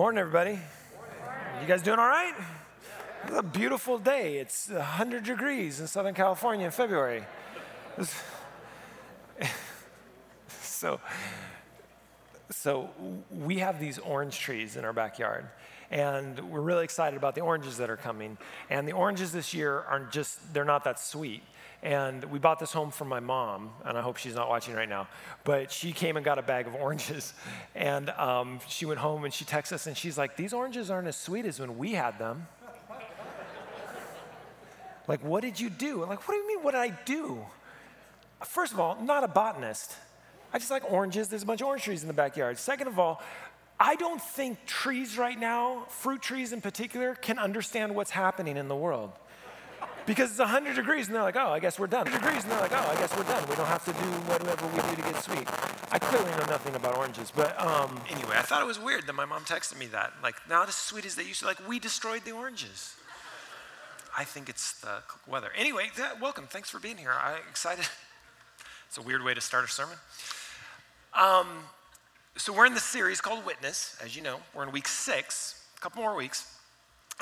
Morning, everybody. You guys doing all right? It's a beautiful day. It's 100 degrees in Southern California in February. so, so we have these orange trees in our backyard, and we're really excited about the oranges that are coming. And the oranges this year aren't just, they're not that sweet. And we bought this home from my mom, and I hope she's not watching right now. But she came and got a bag of oranges. And um, she went home and she texted us, and she's like, These oranges aren't as sweet as when we had them. like, what did you do? I'm like, What do you mean, what did I do? First of all, not a botanist. I just like oranges. There's a bunch of orange trees in the backyard. Second of all, I don't think trees right now, fruit trees in particular, can understand what's happening in the world because it's 100 degrees and they're like, oh, I guess we're done. 100 degrees and they're like, oh, I guess we're done. We don't have to do whatever we do to get sweet. I clearly know nothing about oranges, but um, anyway, I thought it was weird that my mom texted me that. Like, not as sweet as they used to. Like, we destroyed the oranges. I think it's the weather. Anyway, welcome. Thanks for being here. I'm excited. It's a weird way to start a sermon. Um, so we're in this series called Witness, as you know. We're in week six, a couple more weeks.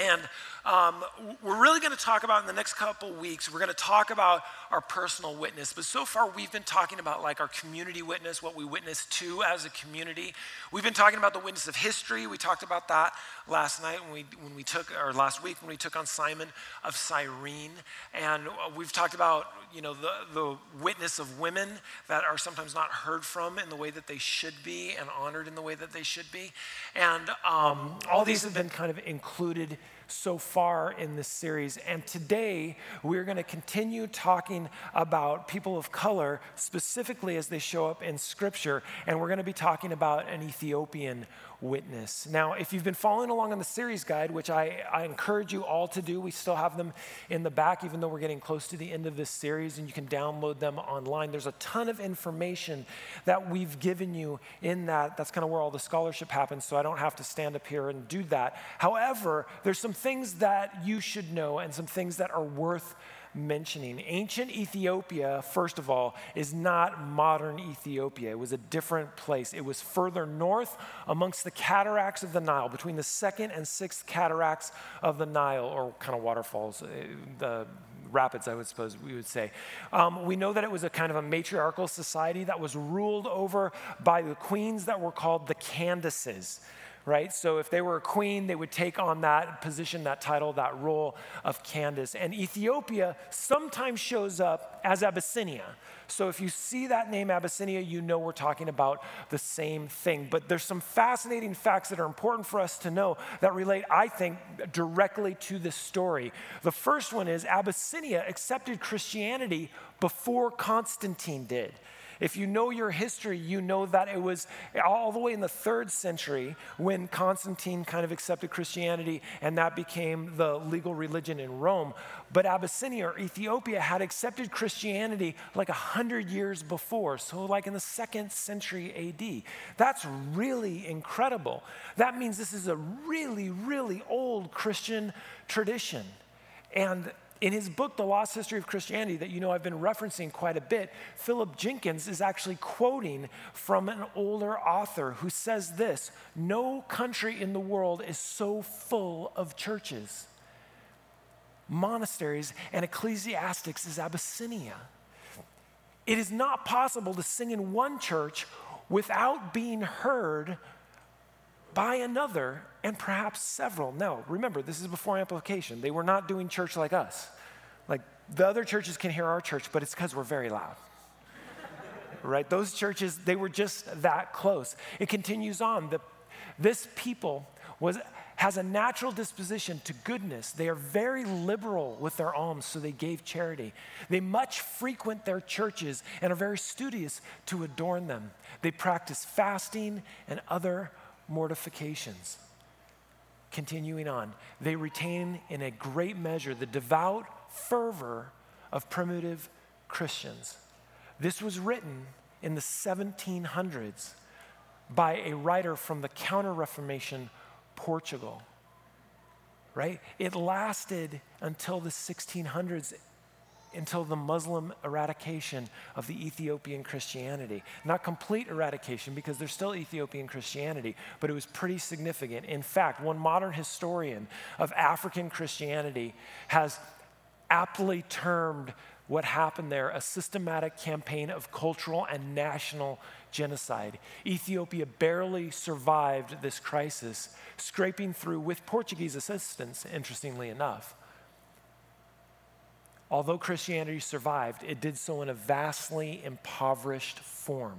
And um, we're really going to talk about in the next couple weeks, we're going to talk about our personal witness. But so far, we've been talking about like our community witness, what we witness to as a community. We've been talking about the witness of history. We talked about that last night when we, when we took, or last week when we took on Simon of Cyrene. And we've talked about, you know, the, the witness of women that are sometimes not heard from in the way that they should be and honored in the way that they should be. And um, all these have been kind of included so far in this series. And today, we're going to continue talking about people of color, specifically as they show up in Scripture. And we're going to be talking about an Ethiopian witness. Now, if you've been following along on the series guide, which I, I encourage you all to do, we still have them in the back, even though we're getting close to the end of this series, and you can download them online. There's a ton of information that we've given you in that. That's kind of where all the scholarship happens, so I don't have to stand up here and do that. However, there's some things that you should know and some things that are worth mentioning. Ancient Ethiopia, first of all, is not modern Ethiopia. It was a different place. It was further north amongst the cataracts of the Nile, between the second and sixth cataracts of the Nile, or kind of waterfalls, uh, the rapids, I would suppose we would say. Um, we know that it was a kind of a matriarchal society that was ruled over by the queens that were called the Candaces right? So if they were a queen, they would take on that position, that title, that role of Candace. And Ethiopia sometimes shows up as Abyssinia. So if you see that name Abyssinia, you know we're talking about the same thing. But there's some fascinating facts that are important for us to know that relate, I think, directly to this story. The first one is Abyssinia accepted Christianity before Constantine did. If you know your history, you know that it was all the way in the third century when Constantine kind of accepted Christianity and that became the legal religion in Rome. But Abyssinia or Ethiopia had accepted Christianity like a hundred years before, so like in the second century AD. That's really incredible. That means this is a really, really old Christian tradition. And in his book, The Lost History of Christianity, that you know I've been referencing quite a bit, Philip Jenkins is actually quoting from an older author who says this No country in the world is so full of churches, monasteries, and ecclesiastics as Abyssinia. It is not possible to sing in one church without being heard by another and perhaps several. No, remember, this is before amplification. They were not doing church like us. Like the other churches can hear our church, but it's because we're very loud. right? Those churches, they were just that close. It continues on. The, this people was, has a natural disposition to goodness. They are very liberal with their alms, so they gave charity. They much frequent their churches and are very studious to adorn them. They practice fasting and other mortifications. Continuing on, they retain in a great measure the devout fervor of primitive Christians. This was written in the 1700s by a writer from the Counter Reformation, Portugal. Right? It lasted until the 1600s until the Muslim eradication of the Ethiopian Christianity. Not complete eradication because there's still Ethiopian Christianity, but it was pretty significant. In fact, one modern historian of African Christianity has aptly termed what happened there a systematic campaign of cultural and national genocide. Ethiopia barely survived this crisis, scraping through with Portuguese assistance, interestingly enough. Although Christianity survived, it did so in a vastly impoverished form.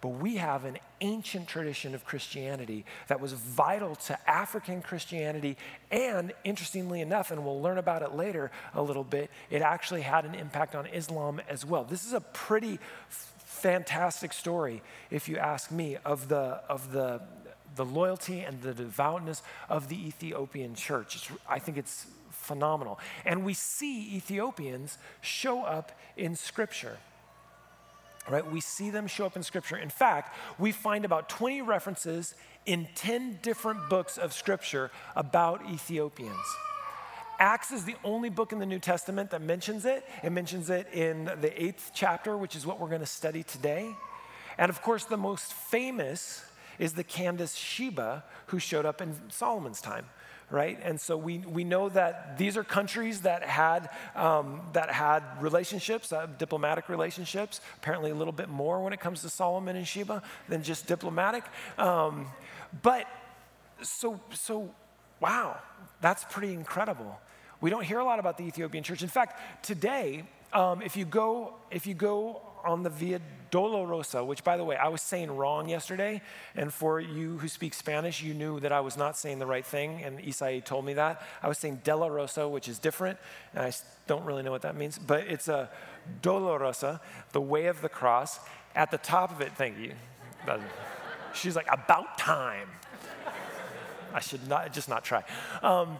But we have an ancient tradition of Christianity that was vital to African Christianity. And interestingly enough, and we'll learn about it later a little bit, it actually had an impact on Islam as well. This is a pretty fantastic story, if you ask me, of the, of the, the loyalty and the devoutness of the Ethiopian church. It's, I think it's phenomenal. And we see Ethiopians show up in Scripture. Right? We see them show up in Scripture. In fact, we find about 20 references in 10 different books of Scripture about Ethiopians. Acts is the only book in the New Testament that mentions it. It mentions it in the eighth chapter, which is what we're going to study today. And of course, the most famous is the Candace Sheba, who showed up in Solomon's time right? And so we, we know that these are countries that had, um, that had relationships, uh, diplomatic relationships, apparently a little bit more when it comes to Solomon and Sheba than just diplomatic. Um, but so, so, wow, that's pretty incredible. We don't hear a lot about the Ethiopian church. In fact, today, um, if you go, if you go on the Via Dolorosa, which, by the way, I was saying wrong yesterday. And for you who speak Spanish, you knew that I was not saying the right thing. And Isai told me that. I was saying La which is different. And I don't really know what that means. But it's a Dolorosa, the way of the cross. At the top of it, thank you. She's like, about time. I should not, just not try. Um,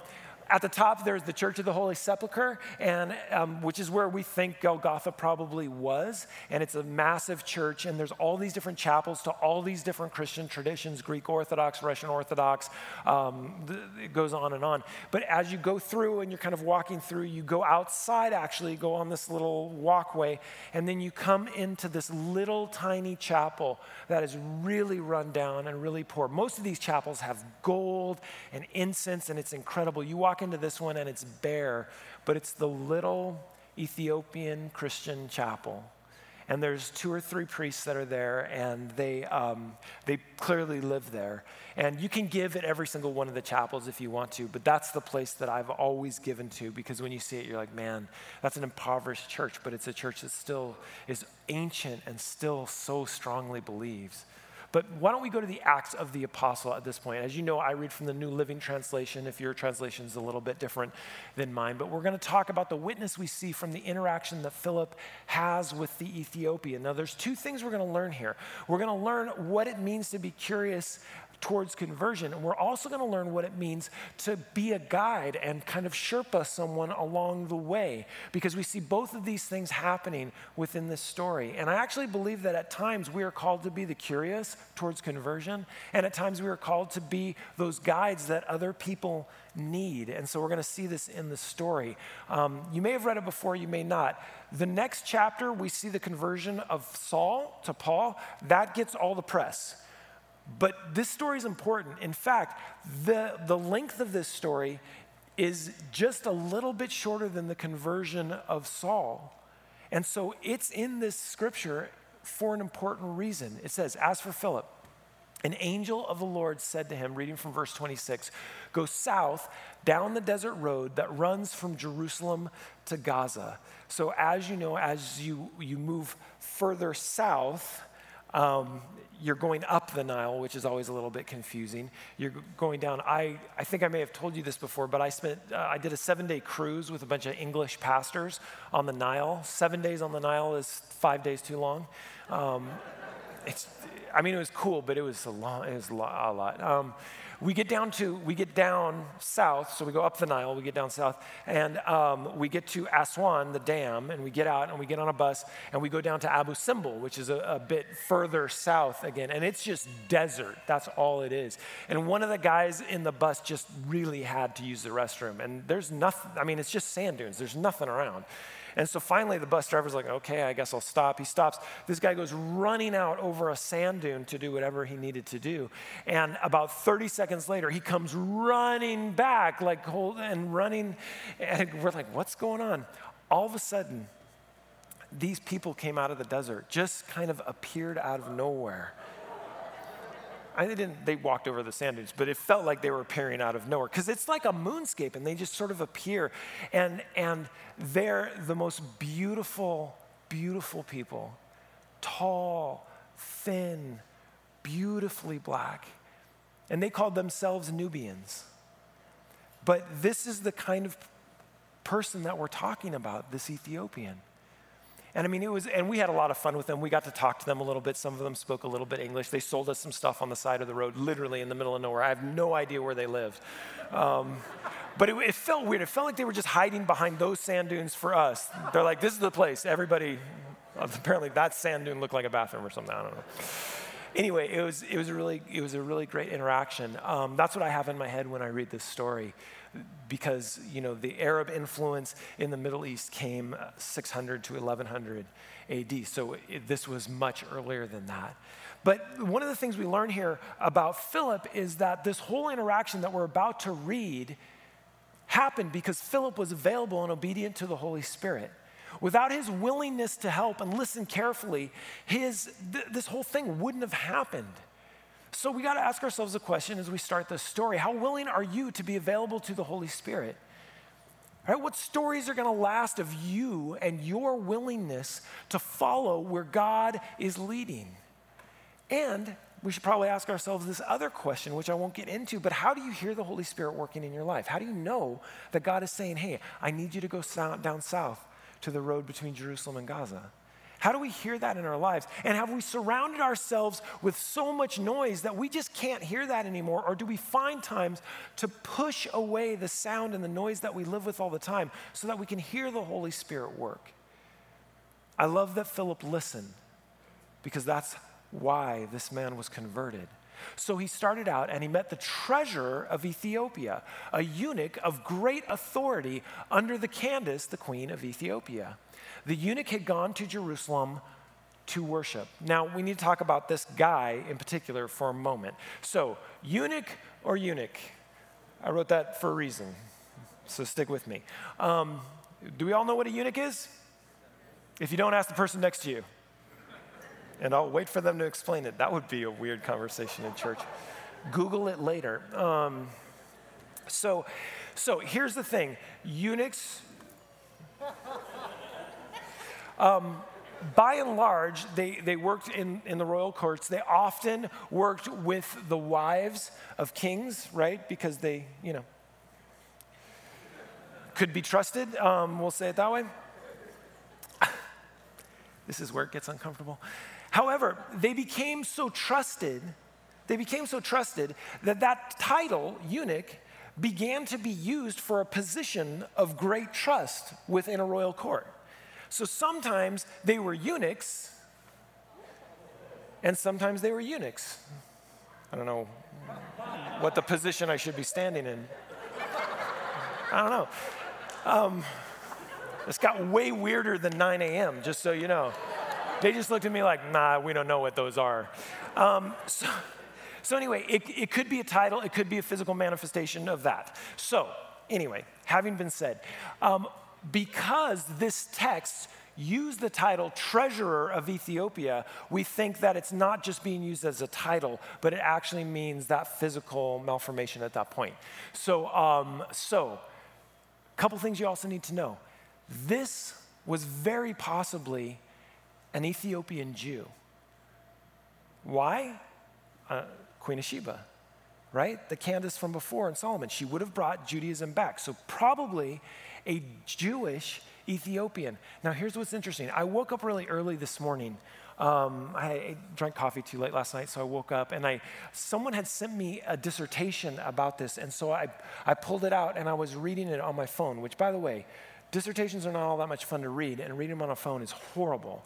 at the top, there's the Church of the Holy Sepulchre, and um, which is where we think Golgotha probably was. And it's a massive church, and there's all these different chapels to all these different Christian traditions Greek Orthodox, Russian Orthodox. Um, it goes on and on. But as you go through and you're kind of walking through, you go outside actually, go on this little walkway, and then you come into this little tiny chapel that is really run down and really poor. Most of these chapels have gold and incense, and it's incredible. You walk walk into this one and it's bare, but it's the little Ethiopian Christian chapel. And there's two or three priests that are there, and they, um, they clearly live there. And you can give at every single one of the chapels if you want to, but that's the place that I've always given to because when you see it, you're like, man, that's an impoverished church, but it's a church that still is ancient and still so strongly believes. But why don't we go to the Acts of the Apostle at this point? As you know, I read from the New Living Translation, if your translation is a little bit different than mine. But we're going to talk about the witness we see from the interaction that Philip has with the Ethiopian. Now, there's two things we're going to learn here. We're going to learn what it means to be curious towards conversion. And we're also going to learn what it means to be a guide and kind of Sherpa someone along the way, because we see both of these things happening within this story. And I actually believe that at times we are called to be the curious towards conversion, and at times we are called to be those guides that other people need. And so we're going to see this in the story. Um, you may have read it before, you may not. The next chapter, we see the conversion of Saul to Paul. That gets all the press. But this story is important. In fact, the, the length of this story is just a little bit shorter than the conversion of Saul. And so it's in this scripture for an important reason. It says, As for Philip, an angel of the Lord said to him, reading from verse 26, Go south down the desert road that runs from Jerusalem to Gaza. So, as you know, as you, you move further south, um, you're going up the Nile, which is always a little bit confusing. You're going down. I, I think I may have told you this before, but I spent uh, I did a seven day cruise with a bunch of English pastors on the Nile. Seven days on the Nile is five days too long. Um, it's, I mean, it was cool, but it was a lot. It was a lot. Um, we get down to we get down south so we go up the nile we get down south and um, we get to aswan the dam and we get out and we get on a bus and we go down to abu simbel which is a, a bit further south again and it's just desert that's all it is and one of the guys in the bus just really had to use the restroom and there's nothing i mean it's just sand dunes there's nothing around And so finally, the bus driver's like, okay, I guess I'll stop. He stops. This guy goes running out over a sand dune to do whatever he needed to do. And about 30 seconds later, he comes running back, like, hold, and running. And we're like, what's going on? All of a sudden, these people came out of the desert, just kind of appeared out of nowhere. I didn't, they walked over the sand dunes, but it felt like they were appearing out of nowhere because it's like a moonscape and they just sort of appear. And, and they're the most beautiful, beautiful people tall, thin, beautifully black. And they called themselves Nubians. But this is the kind of person that we're talking about, this Ethiopian. And I mean, it was, and we had a lot of fun with them. We got to talk to them a little bit. Some of them spoke a little bit English. They sold us some stuff on the side of the road, literally in the middle of nowhere. I have no idea where they lived. Um, but it, it, felt weird. It felt like they were just hiding behind those sand dunes for us. They're like, this is the place. Everybody, apparently that sand dune looked like a bathroom or something. I don't know. Anyway, it was, it was, a, really, it was a really great interaction. Um, that's what I have in my head when I read this story because you know the Arab influence in the Middle East came 600 to 1100 AD. So it, this was much earlier than that. But one of the things we learn here about Philip is that this whole interaction that we're about to read happened because Philip was available and obedient to the Holy Spirit. Without his willingness to help and listen carefully, his, th- this whole thing wouldn't have happened. So we got to ask ourselves a question as we start this story How willing are you to be available to the Holy Spirit? Right? What stories are going to last of you and your willingness to follow where God is leading? And we should probably ask ourselves this other question, which I won't get into, but how do you hear the Holy Spirit working in your life? How do you know that God is saying, hey, I need you to go down south to the road between Jerusalem and Gaza? How do we hear that in our lives? And have we surrounded ourselves with so much noise that we just can't hear that anymore? Or do we find times to push away the sound and the noise that we live with all the time so that we can hear the Holy Spirit work? I love that Philip listened because that's why this man was converted. So he started out and he met the treasurer of Ethiopia, a eunuch of great authority under the Candace, the queen of Ethiopia. The eunuch had gone to Jerusalem to worship. Now, we need to talk about this guy in particular for a moment. So, eunuch or eunuch? I wrote that for a reason, so stick with me. Um, do we all know what a eunuch is? If you don't, ask the person next to you. And I'll wait for them to explain it. That would be a weird conversation in church. Google it later. Um, so, so here's the thing eunuchs um, by and large, they, they worked in, in the royal courts. They often worked with the wives of kings, right? Because they, you know, could be trusted. Um, we'll say it that way. this is where it gets uncomfortable. However, they became so trusted, they became so trusted that that title, eunuch, began to be used for a position of great trust within a royal court. So sometimes they were eunuchs, and sometimes they were eunuchs. I don't know what the position I should be standing in. I don't know. Um, it's got way weirder than 9 a.m., just so you know. They just looked at me like, nah, we don't know what those are. Um, so, so, anyway, it, it could be a title, it could be a physical manifestation of that. So, anyway, having been said, um, because this text used the title treasurer of Ethiopia, we think that it's not just being used as a title, but it actually means that physical malformation at that point. So, um, so a couple things you also need to know. This was very possibly an Ethiopian Jew. Why? Uh, Queen of Sheba, right? The Candace from before in Solomon. She would have brought Judaism back. So, probably a Jewish Ethiopian. Now, here's what's interesting. I woke up really early this morning. Um, I drank coffee too late last night, so I woke up and I someone had sent me a dissertation about this, and so I I pulled it out and I was reading it on my phone. Which, by the way, dissertations are not all that much fun to read, and reading them on a phone is horrible.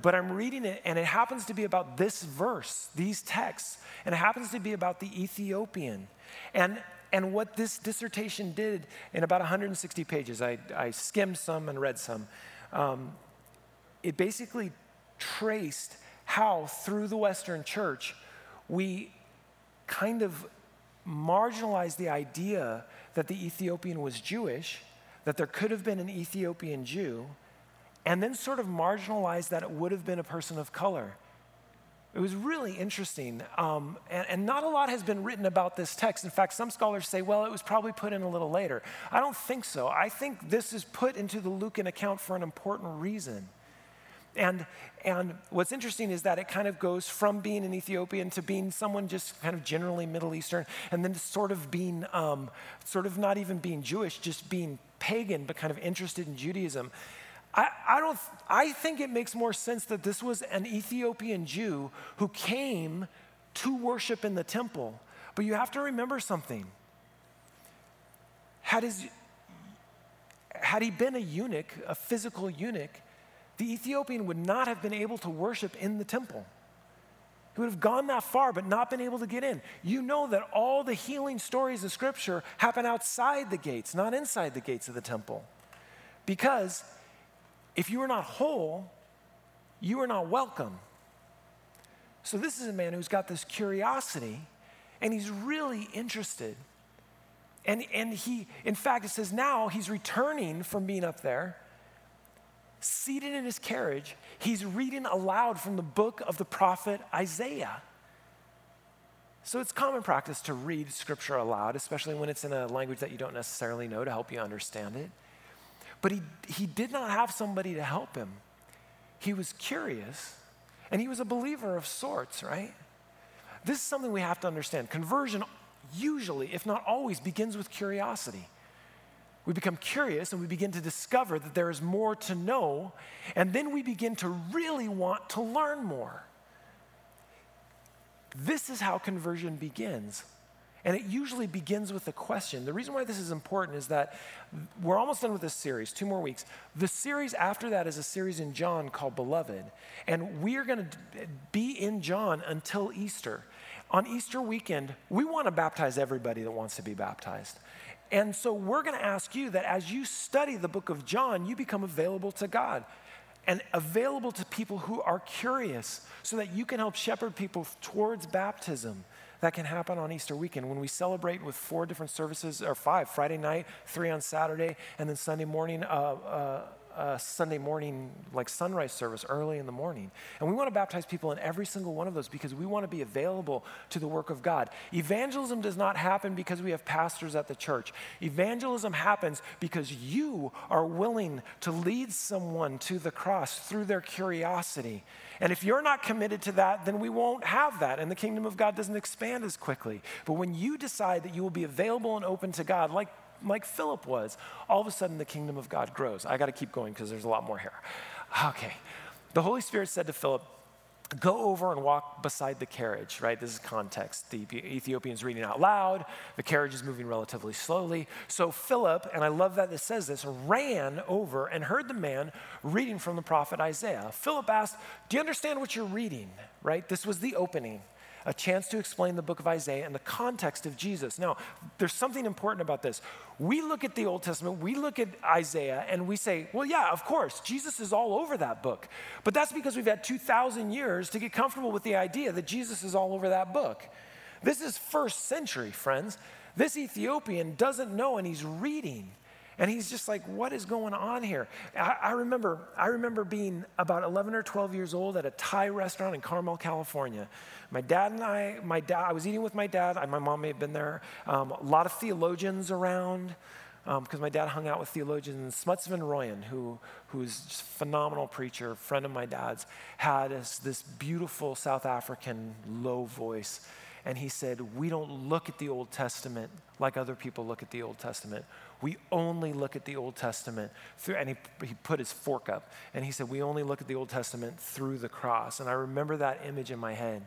But I'm reading it, and it happens to be about this verse, these texts, and it happens to be about the Ethiopian. And and what this dissertation did in about 160 pages, I, I skimmed some and read some. um, it basically traced how, through the Western church, we kind of marginalized the idea that the Ethiopian was Jewish, that there could have been an Ethiopian Jew, and then sort of marginalized that it would have been a person of color. It was really interesting. Um, and, and, not a lot has been written about this text. In fact, some scholars say, well, it was probably put in a little later. I don't think so. I think this is put into the Lucan account for an important reason. And, and what's interesting is that it kind of goes from being an Ethiopian to being someone just kind of generally Middle Eastern, and then sort of being, um, sort of not even being Jewish, just being pagan, but kind of interested in Judaism. I, I, don't, I think it makes more sense that this was an Ethiopian Jew who came to worship in the temple. But you have to remember something. Had, his, had he been a eunuch, a physical eunuch, the Ethiopian would not have been able to worship in the temple. He would have gone that far but not been able to get in. You know that all the healing stories of Scripture happen outside the gates, not inside the gates of the temple. Because if you are not whole, you are not welcome. So, this is a man who's got this curiosity and he's really interested. And, and he, in fact, it says now he's returning from being up there, seated in his carriage. He's reading aloud from the book of the prophet Isaiah. So it's common practice to read scripture aloud, especially when it's in a language that you don't necessarily know to help you understand it. But he, he did not have somebody to help him. He was curious, and he was a believer of sorts, right? This is something we have to understand. Conversion usually, if not always, begins with curiosity. We become curious and we begin to discover that there is more to know, and then we begin to really want to learn more. This is how conversion begins. And it usually begins with a question. The reason why this is important is that we're almost done with this series, two more weeks. The series after that is a series in John called Beloved. And we are going to be in John until Easter. On Easter weekend, we want to baptize everybody that wants to be baptized. And so we're going to ask you that as you study the book of John, you become available to God and available to people who are curious so that you can help shepherd people towards baptism that can happen on Easter weekend when we celebrate with four different services, or five Friday night, three on Saturday, and then Sunday morning. Uh, uh, uh, Sunday morning, like sunrise service early in the morning. And we want to baptize people in every single one of those because we want to be available to the work of God. Evangelism does not happen because we have pastors at the church. Evangelism happens because you are willing to lead someone to the cross through their curiosity and if you're not committed to that, then we won't have that, and the kingdom of God doesn't expand as quickly. But when you decide that you will be available and open to God, like, like Philip was, all of a sudden the kingdom of God grows. I got to keep going because there's a lot more here. Okay. The Holy Spirit said to Philip, go over and walk beside the carriage, right? This is context. The Ethiopian's reading out loud, the carriage is moving relatively slowly. So Philip, and I love that it says this, ran over and heard the man reading from the prophet Isaiah. Philip asked, Do you understand what you're reading, right? This was the opening a chance to explain the book of Isaiah and the context of Jesus. Now, there's something important about this. We look at the Old Testament, we look at Isaiah, and we say, well, yeah, of course, Jesus is all over that book. But that's because we've had 2,000 years to get comfortable with the idea that Jesus is all over that book. This is first century, friends. This Ethiopian doesn't know, and he's reading. And he's just like, what is going on here? I, I, remember, I remember being about 11 or 12 years old at a Thai restaurant in Carmel, California. My dad and I, my dad, I was eating with my dad. I, my mom may have been there. Um, a lot of theologians around because um, my dad hung out with theologians. Smuts Van Rooyen, who, who's just a phenomenal preacher, friend of my dad's, had this, this beautiful South African low voice. And he said, We don't look at the Old Testament like other people look at the Old Testament. We only look at the Old Testament through, and he, he put his fork up and he said, We only look at the Old Testament through the cross. And I remember that image in my head.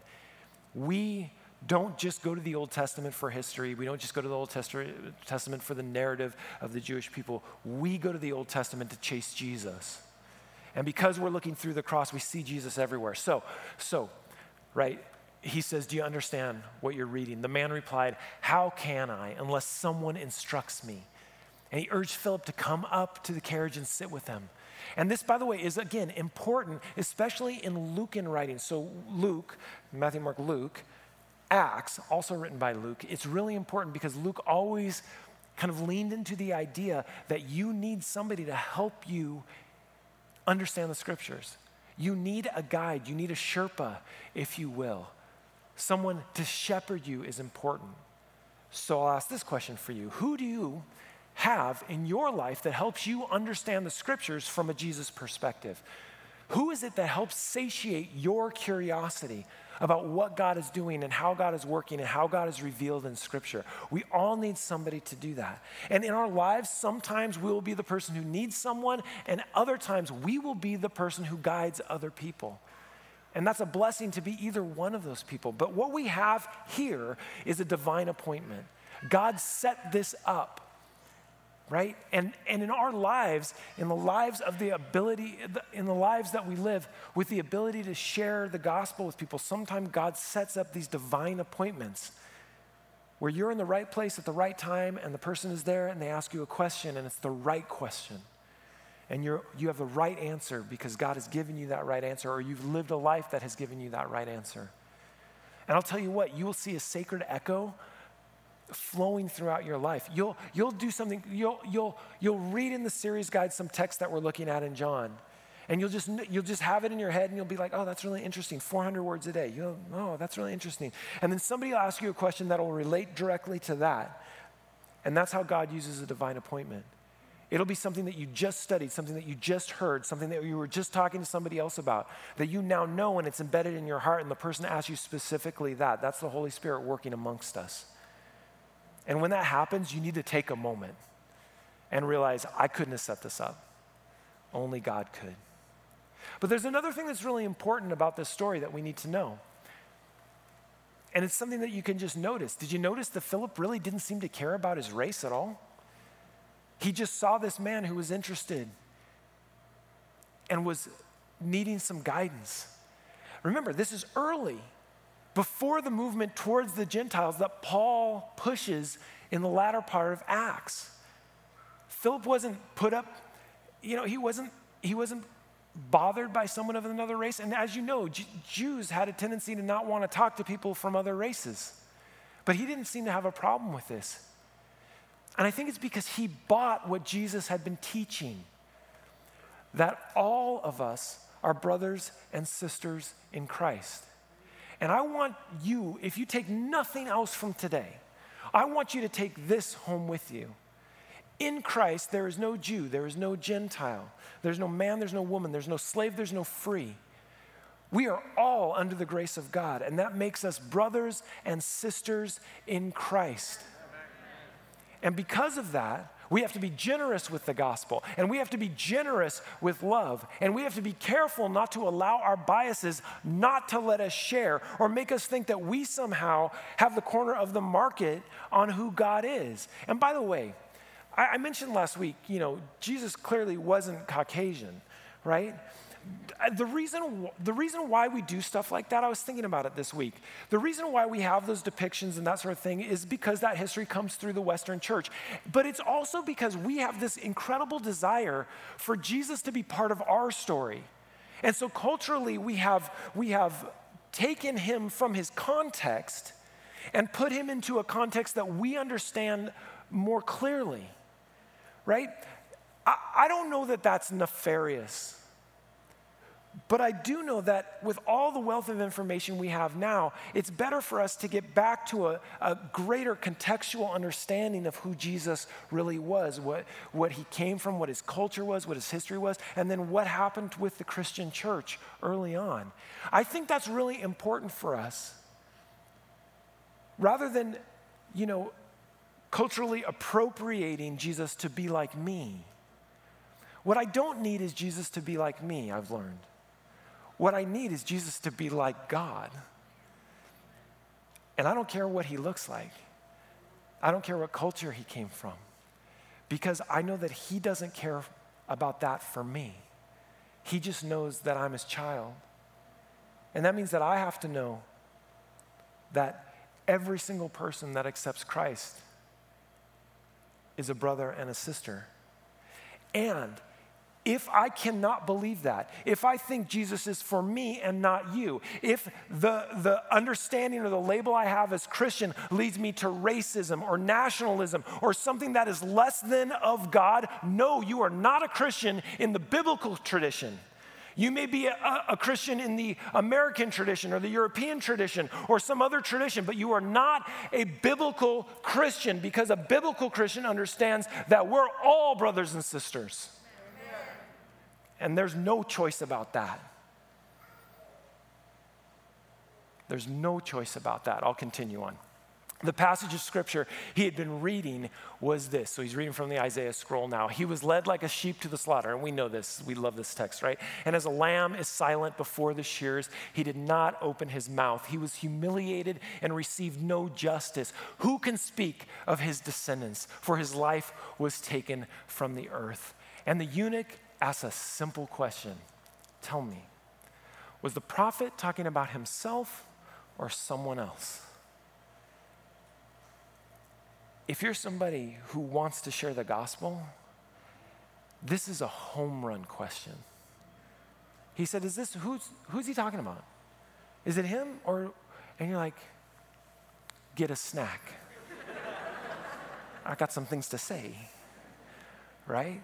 We don't just go to the Old Testament for history. We don't just go to the Old Testament for the narrative of the Jewish people. We go to the Old Testament to chase Jesus. And because we're looking through the cross, we see Jesus everywhere. So, so, right? He says, Do you understand what you're reading? The man replied, How can I unless someone instructs me? And he urged Philip to come up to the carriage and sit with them. And this, by the way, is again important, especially in Lucan writing. So, Luke, Matthew, Mark, Luke, Acts, also written by Luke, it's really important because Luke always kind of leaned into the idea that you need somebody to help you understand the scriptures. You need a guide, you need a Sherpa, if you will. Someone to shepherd you is important. So I'll ask this question for you Who do you have in your life that helps you understand the scriptures from a Jesus perspective? Who is it that helps satiate your curiosity about what God is doing and how God is working and how God is revealed in Scripture? We all need somebody to do that. And in our lives, sometimes we will be the person who needs someone, and other times we will be the person who guides other people. And that's a blessing to be either one of those people. But what we have here is a divine appointment. God set this up right? And, and in our lives, in the lives of the ability, in the lives that we live, with the ability to share the gospel with people, sometimes God sets up these divine appointments where you're in the right place at the right time and the person is there and they ask you a question and it's the right question. And you're, you have the right answer because God has given you that right answer or you've lived a life that has given you that right answer. And I'll tell you what, you will see a sacred echo flowing throughout your life. You'll, you'll do something, you'll, you'll, you'll read in the series guide some text that we're looking at in John. And you'll just, you'll just have it in your head and you'll be like, oh, that's really interesting. 400 words a day. You'll, oh, that's really interesting. And then somebody will ask you a question that will relate directly to that. And that's how God uses a divine appointment. It'll be something that you just studied, something that you just heard, something that you were just talking to somebody else about, that you now know and it's embedded in your heart, and the person asks you specifically that. That's the Holy Spirit working amongst us. And when that happens, you need to take a moment and realize, I couldn't have set this up. Only God could. But there's another thing that's really important about this story that we need to know. And it's something that you can just notice. Did you notice that Philip really didn't seem to care about his race at all? He just saw this man who was interested and was needing some guidance. Remember, this is early before the movement towards the Gentiles that Paul pushes in the latter part of Acts. Philip wasn't put up, you know, he wasn't, he wasn't bothered by someone of another race. And as you know, J- Jews had a tendency to not want to talk to people from other races. But he didn't seem to have a problem with this. And I think it's because he bought what Jesus had been teaching that all of us are brothers and sisters in Christ. And I want you, if you take nothing else from today, I want you to take this home with you. In Christ, there is no Jew, there is no Gentile, there's no man, there's no woman, there's no slave, there's no free. We are all under the grace of God, and that makes us brothers and sisters in Christ. And because of that, we have to be generous with the gospel, and we have to be generous with love, and we have to be careful not to allow our biases not to let us share or make us think that we somehow have the corner of the market on who God is. And by the way, I, mentioned last week, you know, Jesus clearly wasn't Caucasian, right? The reason, the reason why we do stuff like that, I was thinking about it this week. The reason why we have those depictions and that sort of thing is because that history comes through the Western church. But it's also because we have this incredible desire for Jesus to be part of our story. And so culturally, we have, we have taken him from his context and put him into a context that we understand more clearly, right? I, I don't know that that's nefarious. But I do know that with all the wealth of information we have now, it's better for us to get back to a, a, greater contextual understanding of who Jesus really was, what, what he came from, what his culture was, what his history was, and then what happened with the Christian church early on. I think that's really important for us. Rather than, you know, culturally appropriating Jesus to be like me. What I don't need is Jesus to be like me, I've learned. What I need is Jesus to be like God. And I don't care what he looks like, I don't care what culture he came from, because I know that he doesn't care about that for me. He just knows that I'm his child. And that means that I have to know that every single person that accepts Christ is a brother and a sister. And if I cannot believe that, if I think Jesus is for me and not you, if the, the understanding or the label I have as Christian leads me to racism or nationalism or something that is less than of God, no, you are not a Christian in the biblical tradition. You may be a, a, Christian in the American tradition or the European tradition or some other tradition, but you are not a biblical Christian because a biblical Christian understands that we're all brothers and sisters. And there's no choice about that. There's no choice about that. I'll continue on. The passage of scripture he had been reading was this. So he's reading from the Isaiah scroll now. He was led like a sheep to the slaughter, and we know this. We love this text, right? And as a lamb is silent before the shears, he did not open his mouth. He was humiliated and received no justice. Who can speak of his descendants? For his life was taken from the earth. And the eunuch ask a simple question Tell me, was the prophet talking about himself or someone else? If you're somebody who wants to share the gospel, this is a home run question. He said, Is this who's who's he talking about? Is it him? Or and you're like, get a snack. I got some things to say. Right?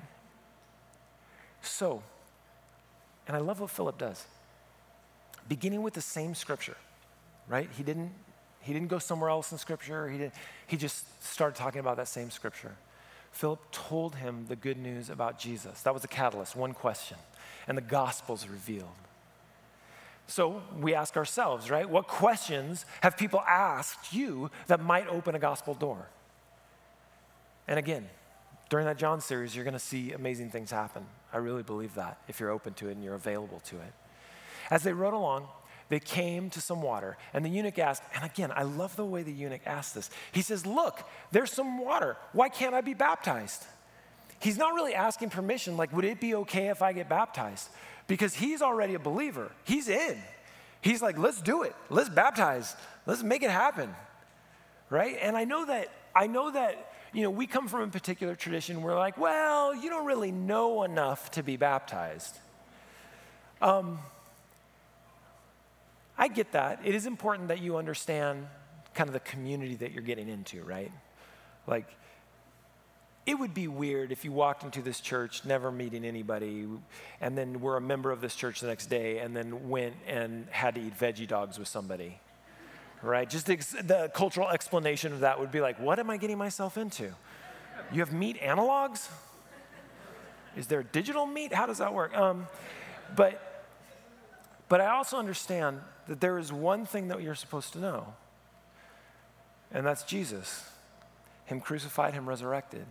So, and I love what Philip does. Beginning with the same scripture, right? He didn't he didn't go somewhere else in scripture. He didn't he just started talking about that same scripture. Philip told him the good news about Jesus. That was the catalyst, one question. And the gospel's revealed. So we ask ourselves, right? What questions have people asked you that might open a gospel door? And again, during that John series, you're going to see amazing things happen. I really believe that if you're open to it and you're available to it. As they rode along, they came to some water, and the eunuch asked, and again, I love the way the eunuch asked this. He says, Look, there's some water. Why can't I be baptized? He's not really asking permission, like, would it be okay if I get baptized? Because he's already a believer. He's in. He's like, let's do it. Let's baptize. Let's make it happen. Right? And I know that, I know that you know, we come from a particular tradition. We're like, well, you don't really know enough to be baptized. Um, I get that. It is important that you understand kind of the community that you're getting into, right? Like, it would be weird if you walked into this church never meeting anybody and then were a member of this church the next day and then went and had to eat veggie dogs with somebody right? Just the, the cultural explanation of that would be like, what am I getting myself into? You have meat analogs? Is there digital meat? How does that work? Um, but, but I also understand that there is one thing that you're supposed to know, and that's Jesus, Him crucified, Him resurrected.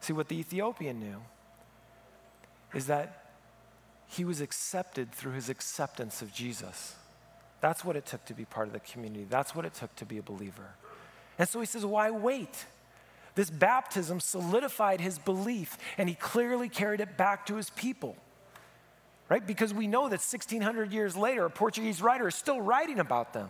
See, what the Ethiopian knew is that he was accepted through his acceptance of Jesus. That's what it took to be part of the community. That's what it took to be a believer. And so he says, Why wait? This baptism solidified his belief, and he clearly carried it back to his people. Right? Because we know that 1600 years later, a Portuguese writer is still writing about them.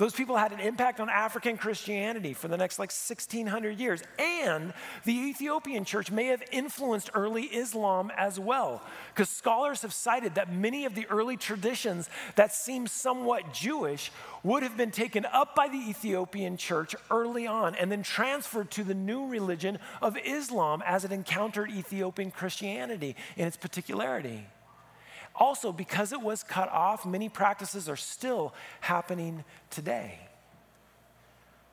Those people had an impact on African Christianity for the next like 1600 years. And the Ethiopian church may have influenced early Islam as well. Because scholars have cited that many of the early traditions that seem somewhat Jewish would have been taken up by the Ethiopian church early on and then transferred to the new religion of Islam as it encountered Ethiopian Christianity in its particularity. Also, because it was cut off, many practices are still happening today.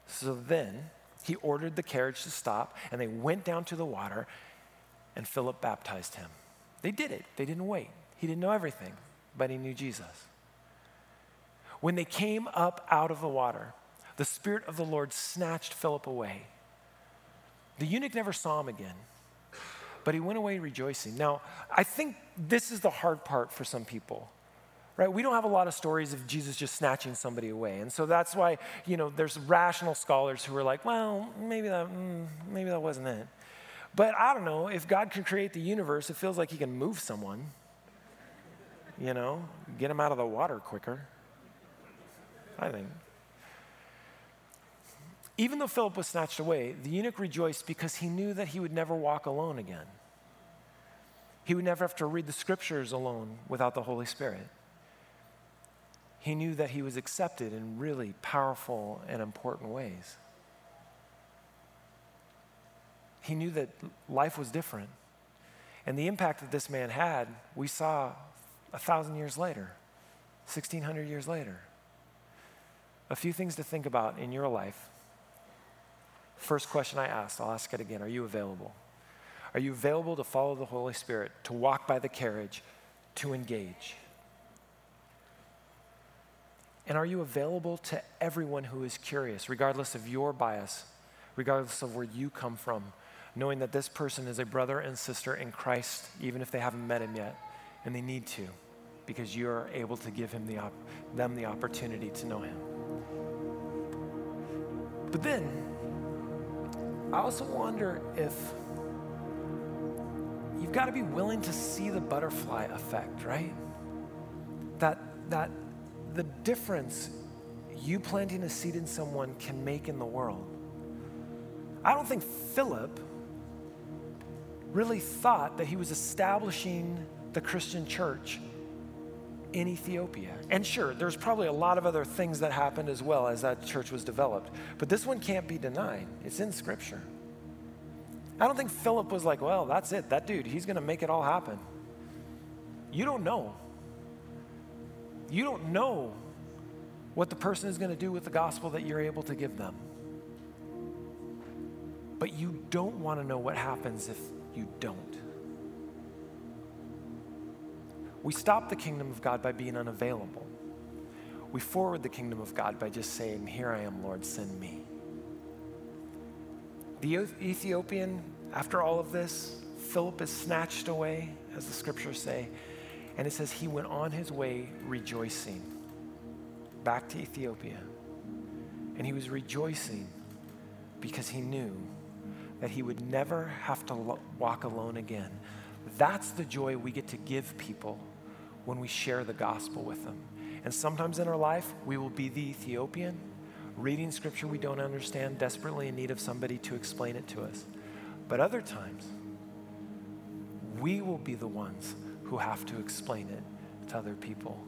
So then he ordered the carriage to stop, and they went down to the water, and Philip baptized him. They did it, they didn't wait. He didn't know everything, but he knew Jesus. When they came up out of the water, the Spirit of the Lord snatched Philip away. The eunuch never saw him again but he went away rejoicing. Now, I think this is the hard part for some people. Right? We don't have a lot of stories of Jesus just snatching somebody away. And so that's why, you know, there's rational scholars who are like, well, maybe that, mm, maybe that wasn't it. But I don't know, if God can create the universe, it feels like he can move someone, you know, get him out of the water quicker. I think. Even though Philip was snatched away, the eunuch rejoiced because he knew that he would never walk alone again. He would never have to read the scriptures alone without the Holy Spirit. He knew that he was accepted in really powerful and important ways. He knew that life was different. And the impact that this man had, we saw a thousand years later, 1600 years later. A few things to think about in your life. First question I asked, I'll ask it again Are you available? Are you available to follow the Holy Spirit, to walk by the carriage, to engage? And are you available to everyone who is curious, regardless of your bias, regardless of where you come from, knowing that this person is a brother and sister in Christ, even if they haven't met him yet, and they need to, because you're able to give him the op- them the opportunity to know him. But then, I also wonder if you've got to be willing to see the butterfly effect, right? That, that the difference you planting a seed in someone can make in the world. I don't think Philip really thought that he was establishing the Christian church in Ethiopia. And sure, there's probably a lot of other things that happened as well as that church was developed. But this one can't be denied, it's in Scripture. I don't think Philip was like, well, that's it. That dude, he's going to make it all happen. You don't know. You don't know what the person is going to do with the gospel that you're able to give them. But you don't want to know what happens if you don't. We stop the kingdom of God by being unavailable. We forward the kingdom of God by just saying, Here I am, Lord, send me. The Ethiopian, after all of this, Philip is snatched away, as the scriptures say, and it says he went on his way rejoicing back to Ethiopia. And he was rejoicing because he knew that he would never have to lo- walk alone again. That's the joy we get to give people when we share the gospel with them. And sometimes in our life, we will be the Ethiopian, reading scripture we don't understand, desperately in need of somebody to explain it to us. But other times, we will be the ones who have to explain it to other people.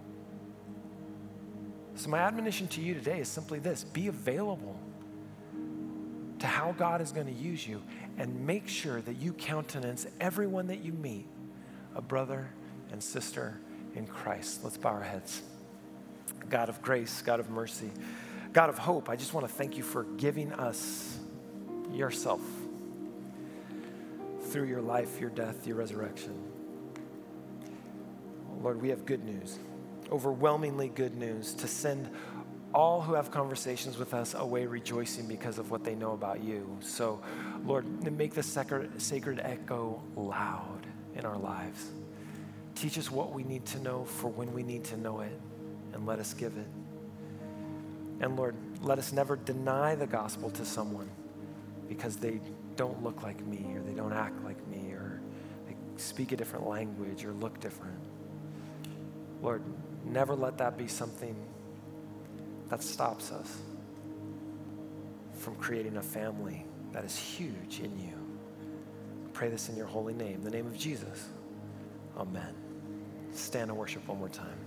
So, my admonition to you today is simply this be available to how God is going to use you and make sure that you countenance everyone that you meet a brother and sister in Christ. Let's bow our heads. God of grace, God of mercy, God of hope, I just want to thank you for giving us yourself through your life, your death, your resurrection. Lord, we have good news, overwhelmingly good news to send all who have conversations with us away rejoicing because of what they know about you. So, Lord, make the sacred, echo loud in our lives. Teach us what we need to know for when we need to know it, and let us give it. And Lord, let us never deny the gospel to someone because they don't look like me, or they don't act like me, or they speak a different language, or look different. Lord, never let that be something that stops us from creating a family that is huge in you. Pray this in your holy name, the name of Jesus. Amen. Stand and worship one more time.